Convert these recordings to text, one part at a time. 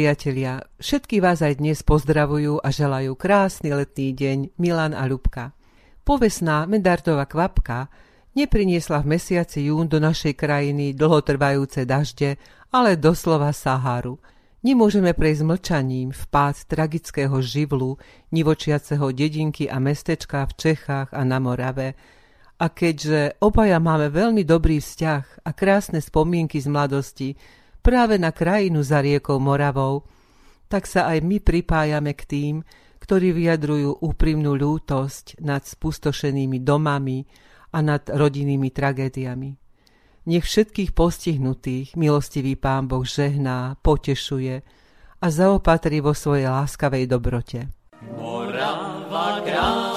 priatelia, všetky vás aj dnes pozdravujú a želajú krásny letný deň Milan a Ľubka. Povesná Medardova kvapka nepriniesla v mesiaci jún do našej krajiny dlhotrvajúce dažde, ale doslova Saharu. Nemôžeme prejsť mlčaním v pád tragického živlu, nivočiaceho dedinky a mestečka v Čechách a na Morave. A keďže obaja máme veľmi dobrý vzťah a krásne spomienky z mladosti, práve na krajinu za riekou Moravou, tak sa aj my pripájame k tým, ktorí vyjadrujú úprimnú lútosť nad spustošenými domami a nad rodinnými tragédiami. Nech všetkých postihnutých milostivý Pán Boh žehná, potešuje a zaopatrí vo svojej láskavej dobrote. Morava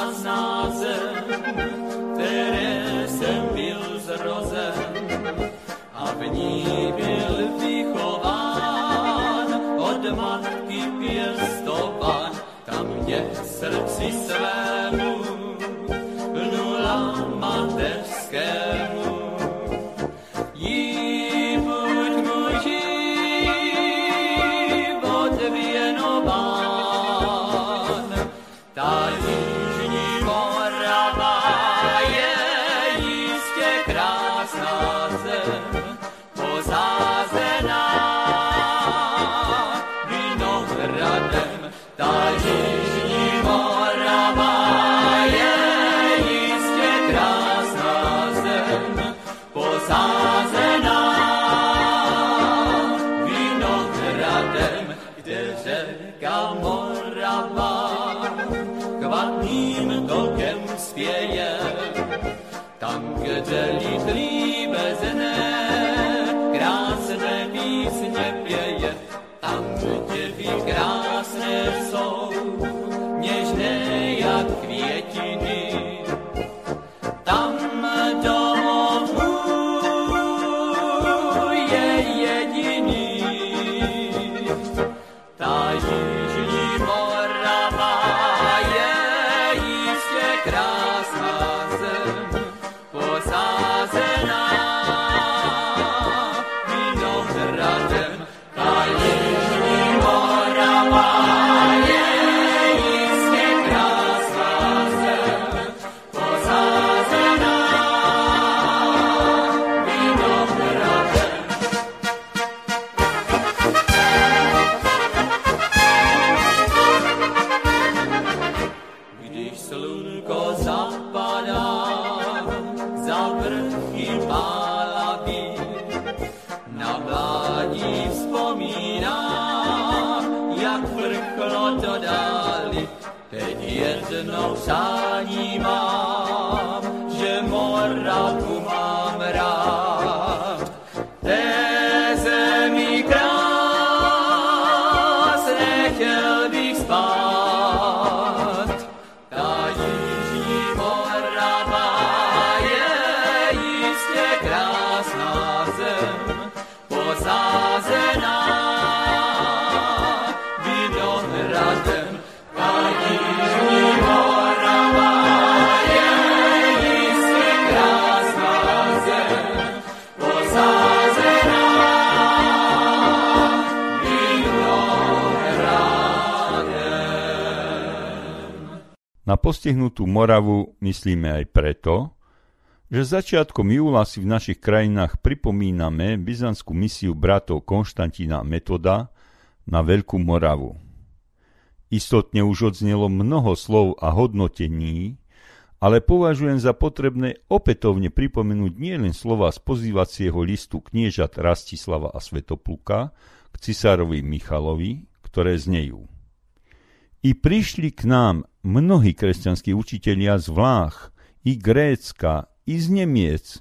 postihnutú Moravu myslíme aj preto, že začiatkom júla si v našich krajinách pripomíname byzantskú misiu bratov Konštantína Metoda na Veľkú Moravu. Istotne už odznelo mnoho slov a hodnotení, ale považujem za potrebné opätovne pripomenúť nielen slova z pozývacieho listu kniežat Rastislava a Svetopluka k cisárovi Michalovi, ktoré znejú. I prišli k nám mnohí kresťanskí učitelia z Vlách, i Grécka, i z Nemiec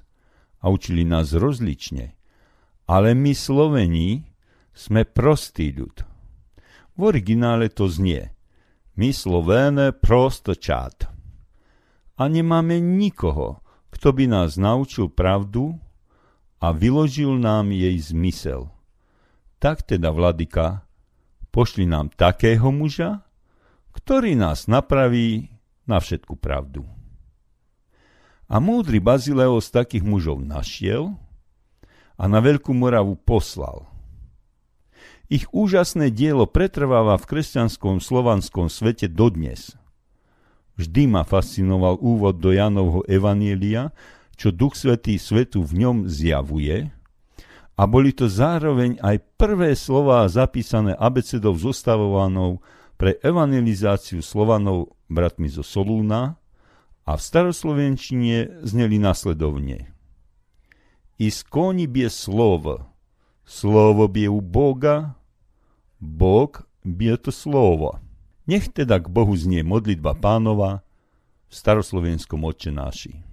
a učili nás rozlične. Ale my Slovení sme prostý ľud. V originále to znie My Slovéne prosto čát. A nemáme nikoho, kto by nás naučil pravdu a vyložil nám jej zmysel. Tak teda, vladyka, pošli nám takého muža, ktorý nás napraví na všetku pravdu. A múdry Bazileos takých mužov našiel a na Veľkú Moravu poslal. Ich úžasné dielo pretrváva v kresťanskom slovanskom svete dodnes. Vždy ma fascinoval úvod do Janovho Evanielia, čo Duch Svetý svetu v ňom zjavuje, a boli to zároveň aj prvé slová zapísané abecedou zostavovanou pre evangelizáciu Slovanov bratmi zo Solúna a v staroslovenčine zneli nasledovne. Iskoni bie slovo, slovo bie u Boga, Bog bie to slovo. Nech teda k Bohu znie modlitba pánova v staroslovenskom oče naši.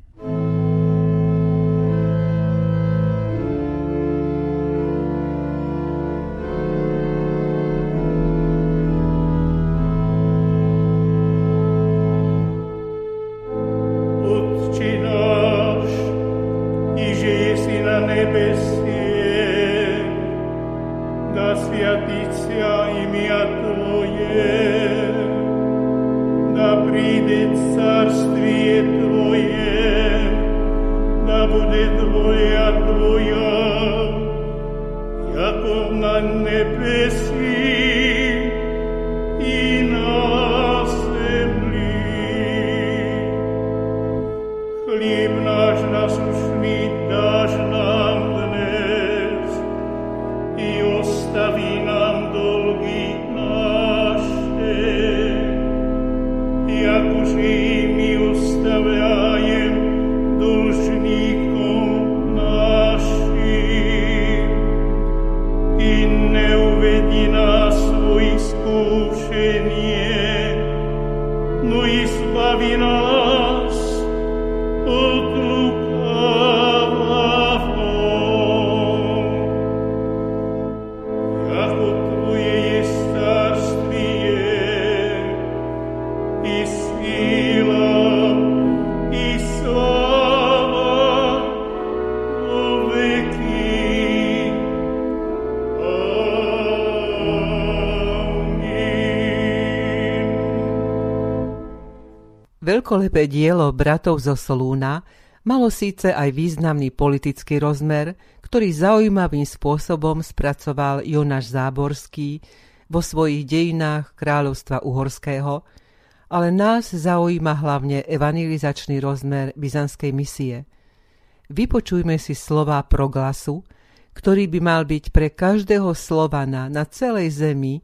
Veľkolepé dielo bratov zo Solúna malo síce aj významný politický rozmer, ktorý zaujímavým spôsobom spracoval Jonáš Záborský vo svojich dejinách kráľovstva Uhorského, ale nás zaujíma hlavne evangelizačný rozmer byzantskej misie. Vypočujme si slova proglasu, ktorý by mal byť pre každého Slovana na celej zemi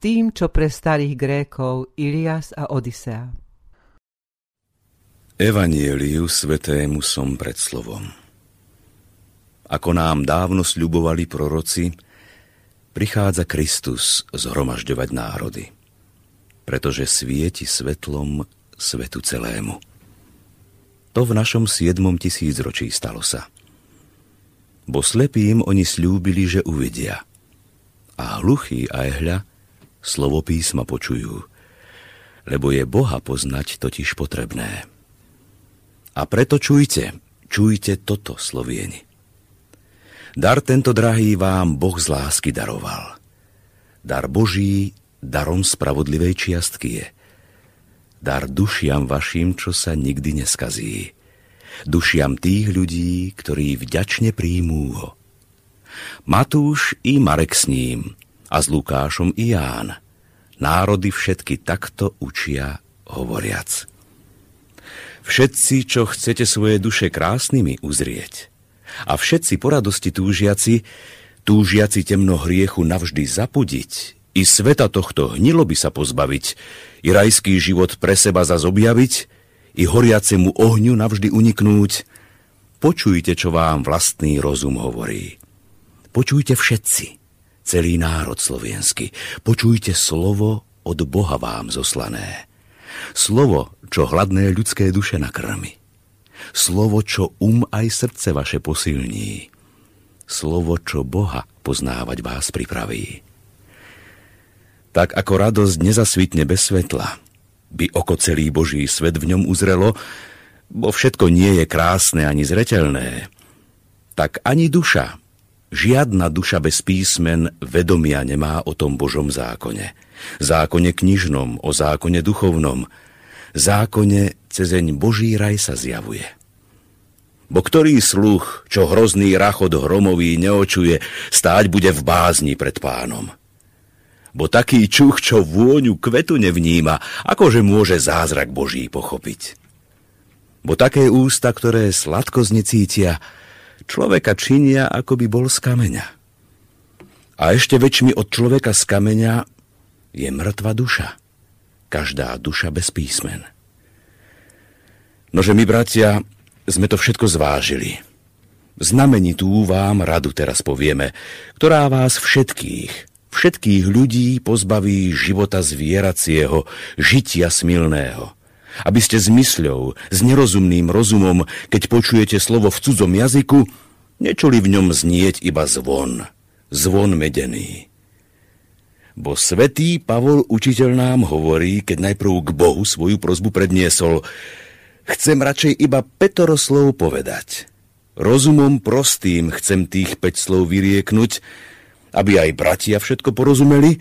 tým, čo pre starých Grékov Ilias a Odisea. Evanieliu svetému som pred slovom. Ako nám dávno sľubovali proroci, prichádza Kristus zhromažďovať národy, pretože svieti svetlom svetu celému. To v našom siedmom tisícročí stalo sa. Bo slepým oni slúbili, že uvidia. A hluchí a ehľa slovo písma počujú, lebo je Boha poznať totiž potrebné. A preto čujte, čujte toto, Slovieni. Dar tento drahý vám Boh z lásky daroval. Dar Boží darom spravodlivej čiastky je. Dar dušiam vašim, čo sa nikdy neskazí. Dušiam tých ľudí, ktorí vďačne príjmú ho. Matúš i Marek s ním, a s Lukášom i Ján. Národy všetky takto učia hovoriac. Všetci, čo chcete svoje duše krásnymi uzrieť. A všetci po radosti túžiaci, túžiaci temno hriechu navždy zapudiť, i sveta tohto hnilo by sa pozbaviť, i rajský život pre seba zaz objaviť, i horiacemu ohňu navždy uniknúť, počujte, čo vám vlastný rozum hovorí. Počujte všetci, celý národ slovenský, počujte slovo od Boha vám zoslané. Slovo, čo hladné ľudské duše nakrmi. Slovo, čo um aj srdce vaše posilní. Slovo, čo Boha poznávať vás pripraví. Tak ako radosť nezasvitne bez svetla, by oko celý Boží svet v ňom uzrelo, bo všetko nie je krásne ani zretelné, tak ani duša, žiadna duša bez písmen vedomia nemá o tom Božom zákone zákone knižnom, o zákone duchovnom, zákone cezeň Boží raj sa zjavuje. Bo ktorý sluch, čo hrozný rachot hromový neočuje, stáť bude v bázni pred pánom. Bo taký čuch, čo vôňu kvetu nevníma, akože môže zázrak Boží pochopiť. Bo také ústa, ktoré sladko znecítia, človeka činia, ako by bol z kameňa. A ešte väčšmi od človeka z kameňa je mŕtva duša. Každá duša bez písmen. Nože my, bratia, sme to všetko zvážili. Znamenitú vám radu teraz povieme, ktorá vás všetkých, všetkých ľudí pozbaví života zvieracieho, žitia smilného. Aby ste s mysľou, s nerozumným rozumom, keď počujete slovo v cudzom jazyku, nečuli v ňom znieť iba zvon, zvon medený. Bo svetý Pavol učiteľ nám hovorí, keď najprv k Bohu svoju prozbu predniesol, chcem radšej iba petoro slov povedať. Rozumom prostým chcem tých päť slov vyrieknúť, aby aj bratia všetko porozumeli,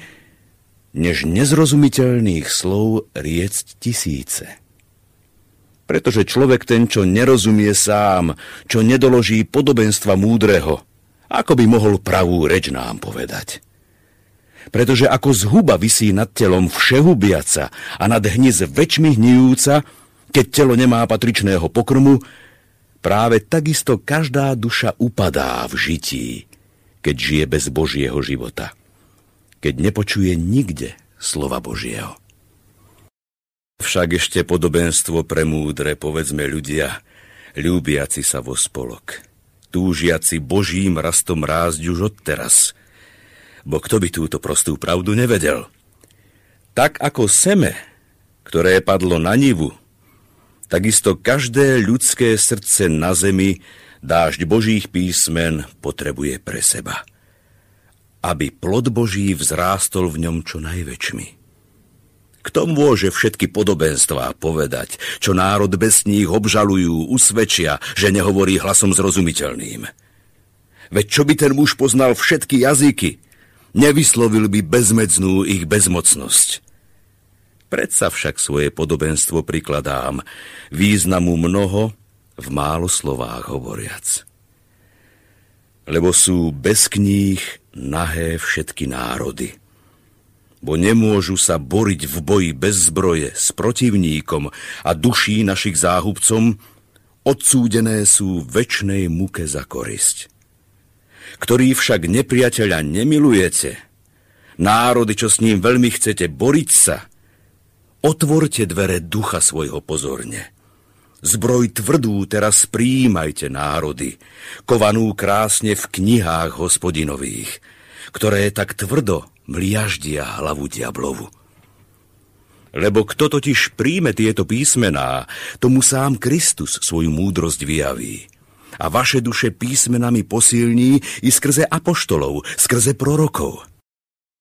než nezrozumiteľných slov riecť tisíce. Pretože človek ten, čo nerozumie sám, čo nedoloží podobenstva múdreho, ako by mohol pravú reč nám povedať. Pretože ako zhuba vysí nad telom všehubiaca a nad hniz väčšmi hnijúca, keď telo nemá patričného pokrmu, práve takisto každá duša upadá v žití, keď žije bez Božieho života, keď nepočuje nikde slova Božieho. Však ešte podobenstvo pre múdre, povedzme ľudia, ľúbiaci sa vo spolok, túžiaci Božím rastom rásť už odteraz. Bo kto by túto prostú pravdu nevedel? Tak ako seme, ktoré padlo na nivu, takisto každé ľudské srdce na zemi dážď Božích písmen potrebuje pre seba. Aby plod Boží vzrástol v ňom čo najväčšmi. Kto môže všetky podobenstvá povedať, čo národ bez nich obžalujú, usvedčia, že nehovorí hlasom zrozumiteľným? Veď čo by ten muž poznal všetky jazyky, nevyslovil by bezmedznú ich bezmocnosť. Predsa však svoje podobenstvo prikladám, významu mnoho v málo slovách hovoriac. Lebo sú bez kníh nahé všetky národy. Bo nemôžu sa boriť v boji bez zbroje s protivníkom a duší našich záhubcom, odsúdené sú väčšnej muke za korisť. Ktorý však nepriateľa nemilujete, národy, čo s ním veľmi chcete boriť sa, otvorte dvere ducha svojho pozorne Zbroj tvrdú teraz príjmajte národy, kovanú krásne v knihách hospodinových, ktoré tak tvrdo mliaždia hlavu diablovu. Lebo kto totiž príjme tieto písmená, tomu sám Kristus svoju múdrosť vyjaví. A vaše duše písmenami posilní i skrze apoštolov, skrze prorokov.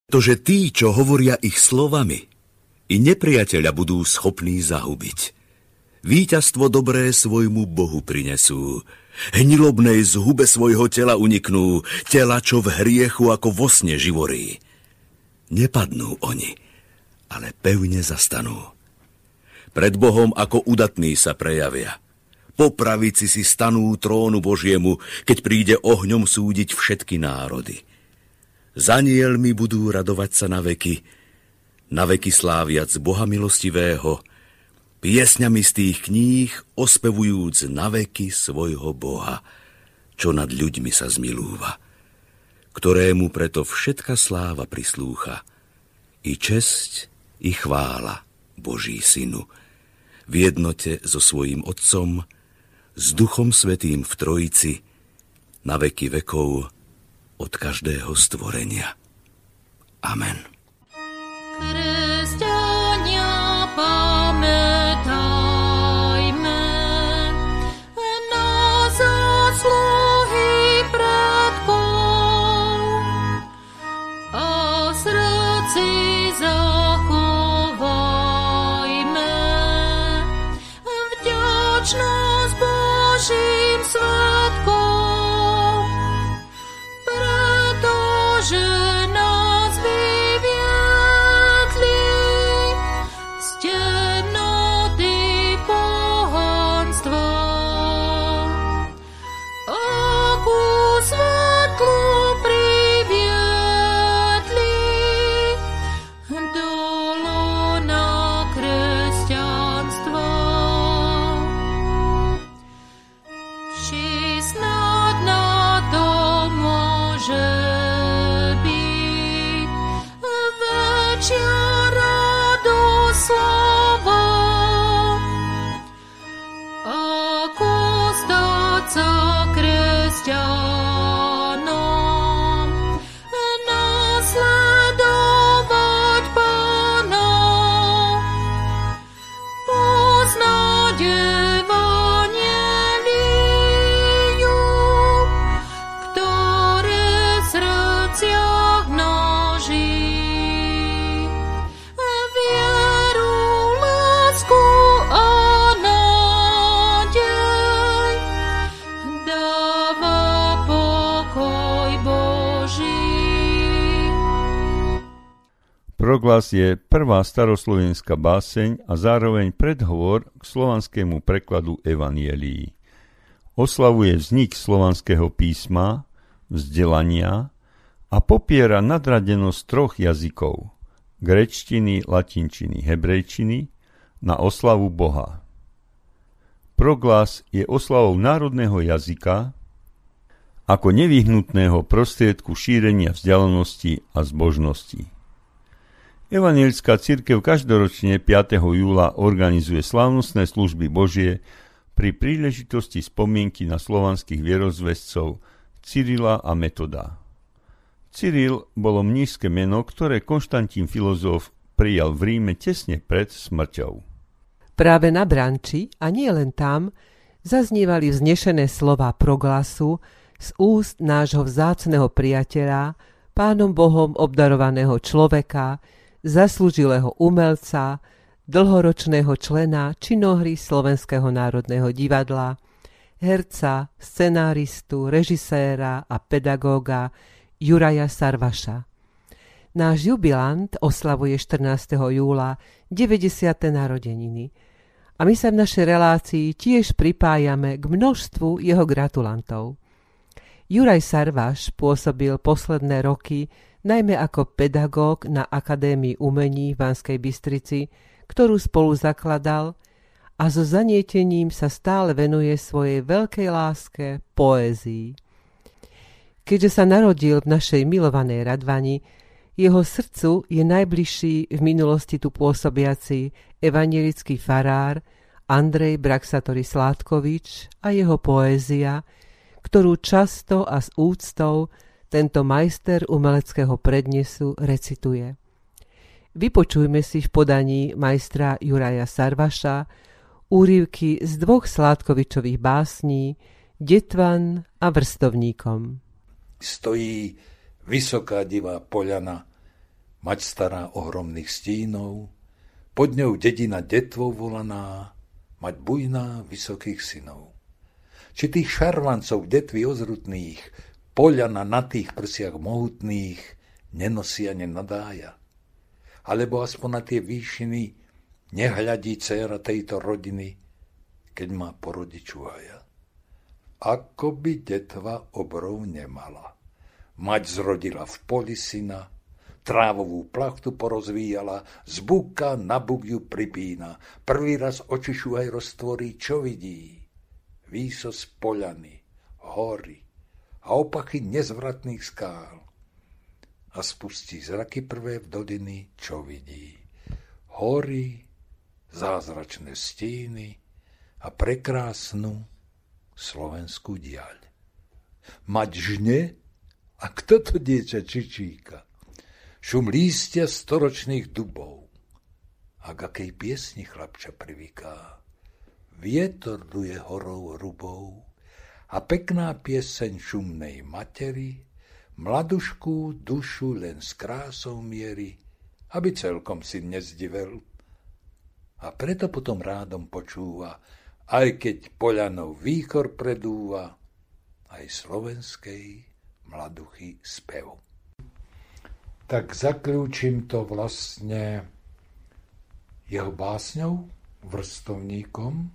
Tože tí, čo hovoria ich slovami, i nepriateľa budú schopní zahubiť. Víťazstvo dobré svojmu Bohu prinesú. Hnilobnej zhube svojho tela uniknú, tela, čo v hriechu ako vo sne živorí. Nepadnú oni, ale pevne zastanú. Pred Bohom ako udatní sa prejavia. Po pravici si stanú trónu Božiemu, keď príde ohňom súdiť všetky národy. Za nielmi budú radovať sa na veky, na veky sláviac Boha milostivého, piesňami z tých kníh ospevujúc na veky svojho Boha, čo nad ľuďmi sa zmilúva, ktorému preto všetka sláva prislúcha, i česť, i chvála Boží Synu, v jednote so svojím Otcom, s Duchom Svetým v Trojici, na veky vekov od každého stvorenia. Amen. Kresťania Bożym Swym. Proglas je prvá staroslovenská báseň a zároveň predhovor k slovanskému prekladu Evanielii. Oslavuje vznik slovanského písma, vzdelania a popiera nadradenosť troch jazykov – grečtiny, latinčiny, hebrejčiny – na oslavu Boha. Proglas je oslavou národného jazyka ako nevyhnutného prostriedku šírenia vzdialenosti a zbožnosti. Evangelská církev každoročne 5. júla organizuje slávnostné služby Božie pri príležitosti spomienky na slovanských vierozvescov Cyrila a Metoda. Cyril bolo mnížské meno, ktoré Konštantín filozof prijal v Ríme tesne pred smrťou. Práve na branči, a nie len tam, zaznievali vznešené slova proglasu z úst nášho vzácného priateľa, pánom Bohom obdarovaného človeka, zaslúžilého umelca, dlhoročného člena činohry Slovenského národného divadla, herca, scenáristu, režiséra a pedagóga Juraja Sarvaša. Náš jubilant oslavuje 14. júla 90. narodeniny a my sa v našej relácii tiež pripájame k množstvu jeho gratulantov. Juraj Sarvaš pôsobil posledné roky najmä ako pedagóg na Akadémii umení v Banskej Bystrici, ktorú spolu zakladal a so zanietením sa stále venuje svojej veľkej láske poézii. Keďže sa narodil v našej milovanej Radvani, jeho srdcu je najbližší v minulosti tu pôsobiaci evangelický farár Andrej Braxatory Sládkovič a jeho poézia, ktorú často a s úctou tento majster umeleckého prednesu recituje. Vypočujme si v podaní majstra Juraja Sarvaša úrivky z dvoch Sládkovičových básní Detvan a Vrstovníkom. Stojí vysoká divá poľana, mať stará ohromných stínov, pod ňou dedina detvou volaná, mať bujná vysokých synov. Či tých šarvancov detvy ozrutných, poľana na tých prsiach mohutných nenosia nenadája. Alebo aspoň na tie výšiny nehľadí dcera tejto rodiny, keď má porodičuaja. Ako by detva obrov nemala. Mať zrodila v poli syna, trávovú plachtu porozvíjala, z buka na buk ju pripína. Prvý raz očišu aj roztvorí, čo vidí. Výsos poľany, hory, a opachy nezvratných skál. A spustí zraky prvé v doliny, čo vidí. Hory, zázračné stíny a prekrásnu slovenskú diaľ. Mať žne? A kto to dieťa čičíka? Šum lístia storočných dubov. A k akej piesni chlapča privyká? Vietor duje horou rubou a pekná pieseň šumnej materi, mladušku dušu len s krásou miery, aby celkom si nezdivel. A preto potom rádom počúva, aj keď poľanou výchor predúva, aj slovenskej mladuchy spev. Tak zaklúčim to vlastne jeho básňou, vrstovníkom,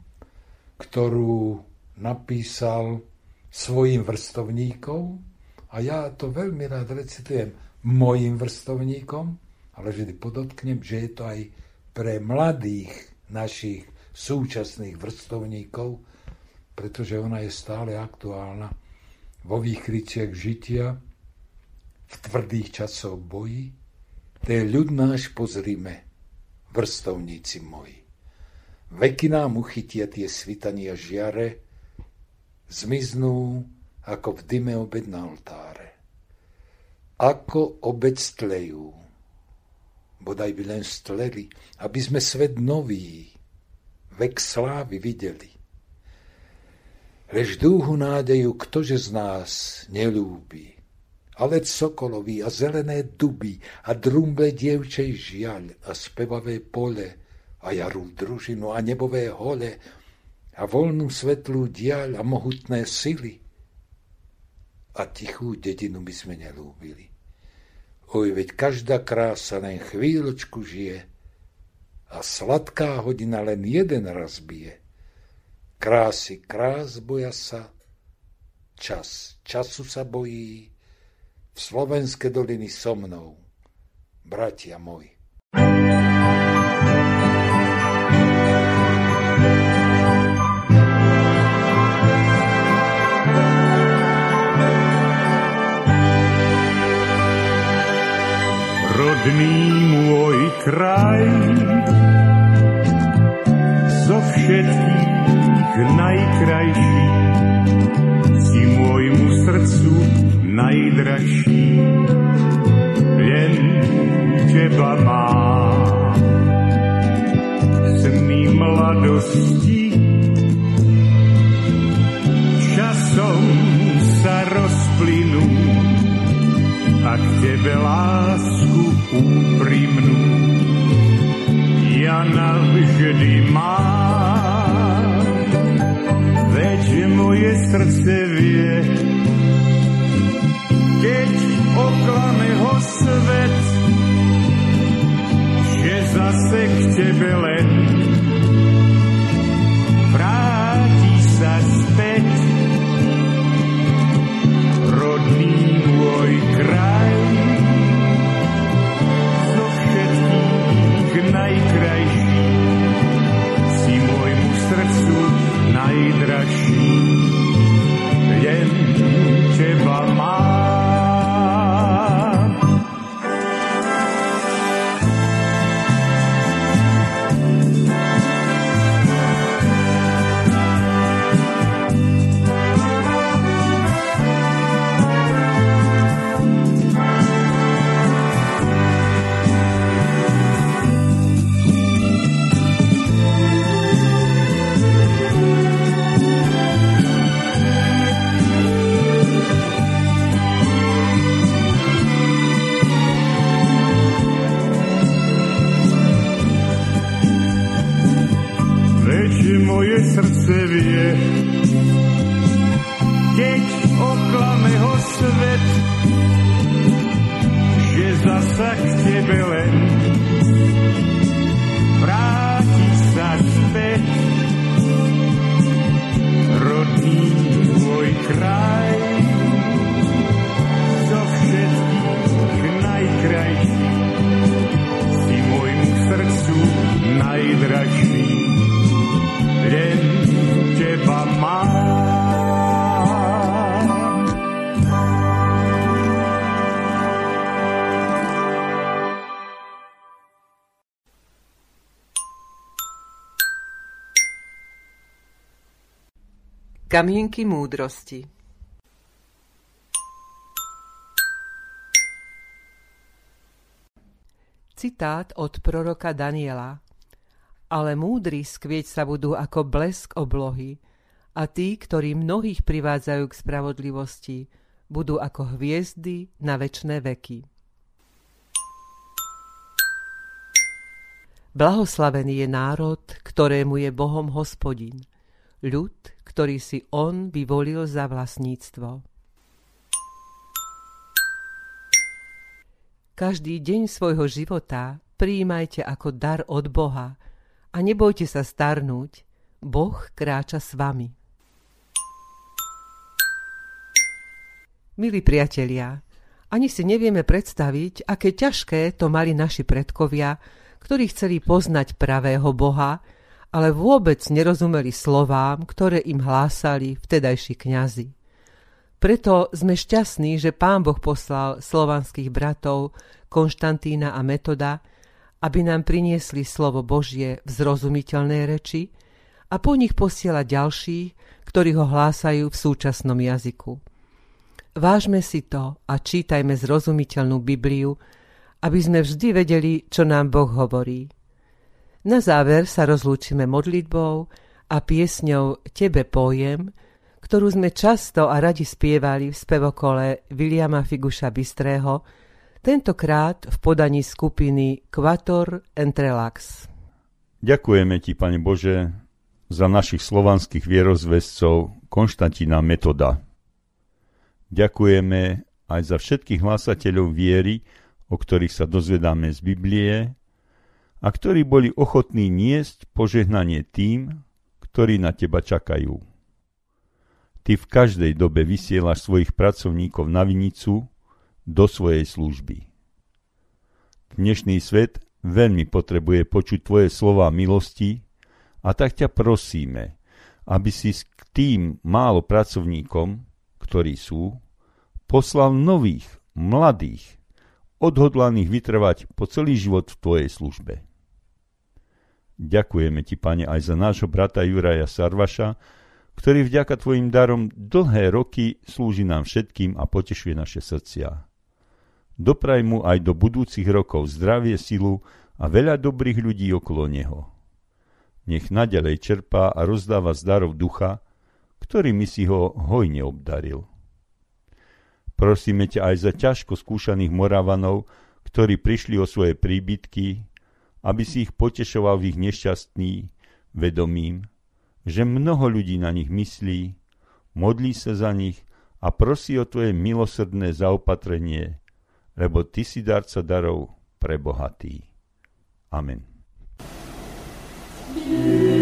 ktorú napísal svojim vrstovníkom a ja to veľmi rád recitujem mojim vrstovníkom, ale vždy podotknem, že je to aj pre mladých našich súčasných vrstovníkov, pretože ona je stále aktuálna vo výkryciach žitia, v tvrdých časoch boji. To je ľud náš pozrime, vrstovníci moji. Veky nám uchytia tie svitania žiare, zmiznú ako v dyme obed na oltáre. Ako obec stlejú, bodaj by len stleli, aby sme svet nový vek slávy videli. Lež dúhu nádeju ktože z nás nelúbi. Ale sokolový a zelené duby a drumble dievčej žiaľ a spevavé pole a jaru družinu a nebové hole a voľnú svetlú diaľ a mohutné sily. A tichú dedinu by sme nelúbili. Oj, veď každá krása len chvíľočku žije a sladká hodina len jeden raz bije. Krásy krás boja sa, čas času sa bojí, v slovenské doliny so mnou, bratia moji. Rodný môj kraj zo všetkých najkrajší si môjmu srdcu najdražší, len teba má. Sny mladosti k tebe lásku úprimnú ja navždy mám. Veď moje srdce vie, keď oklame ho svet, že zase k tebe len srdcu najdražší, len najdražší len. Kamienky múdrosti Citát od proroka Daniela Ale múdri skvieť sa budú ako blesk oblohy a tí, ktorí mnohých privádzajú k spravodlivosti, budú ako hviezdy na večné veky. Blahoslavený je národ, ktorému je Bohom hospodin, ľud, ktorý si on vyvolil za vlastníctvo. Každý deň svojho života prijímajte ako dar od Boha a nebojte sa starnúť, Boh kráča s vami. Milí priatelia, ani si nevieme predstaviť, aké ťažké to mali naši predkovia, ktorí chceli poznať pravého Boha, ale vôbec nerozumeli slovám, ktoré im hlásali vtedajší kňazi. Preto sme šťastní, že Pán Boh poslal slovanských bratov Konštantína a Metoda, aby nám priniesli slovo Božie v zrozumiteľnej reči a po nich posiela ďalších, ktorí ho hlásajú v súčasnom jazyku. Vážme si to a čítajme zrozumiteľnú Bibliu, aby sme vždy vedeli, čo nám Boh hovorí. Na záver sa rozlúčime modlitbou a piesňou Tebe pojem, ktorú sme často a radi spievali v spevokole Viliama Figuša Bystrého, tentokrát v podaní skupiny Quator Entrelax. Ďakujeme Ti, Pane Bože, za našich slovanských vierozvescov Konštantína Metoda. Ďakujeme aj za všetkých hlásateľov viery, o ktorých sa dozvedáme z Biblie a ktorí boli ochotní niesť požehnanie tým, ktorí na teba čakajú. Ty v každej dobe vysielaš svojich pracovníkov na vinicu do svojej služby. Dnešný svet veľmi potrebuje počuť tvoje slova milosti a tak ťa prosíme, aby si k tým málo pracovníkom, ktorí sú, poslal nových, mladých, odhodlaných vytrvať po celý život v Tvojej službe. Ďakujeme Ti, Pane, aj za nášho brata Juraja Sarvaša, ktorý vďaka Tvojim darom dlhé roky slúži nám všetkým a potešuje naše srdcia. Dopraj mu aj do budúcich rokov zdravie, silu a veľa dobrých ľudí okolo neho. Nech nadalej čerpá a rozdáva zdarov ducha, ktorými si ho hojne obdaril. Prosíme ťa aj za ťažko skúšaných Moravanov, ktorí prišli o svoje príbytky, aby si ich potešoval v ich nešťastný vedomím, že mnoho ľudí na nich myslí, modlí sa za nich a prosí o tvoje milosrdné zaopatrenie, lebo ty si darca darov pre bohatý. Amen. Yeah.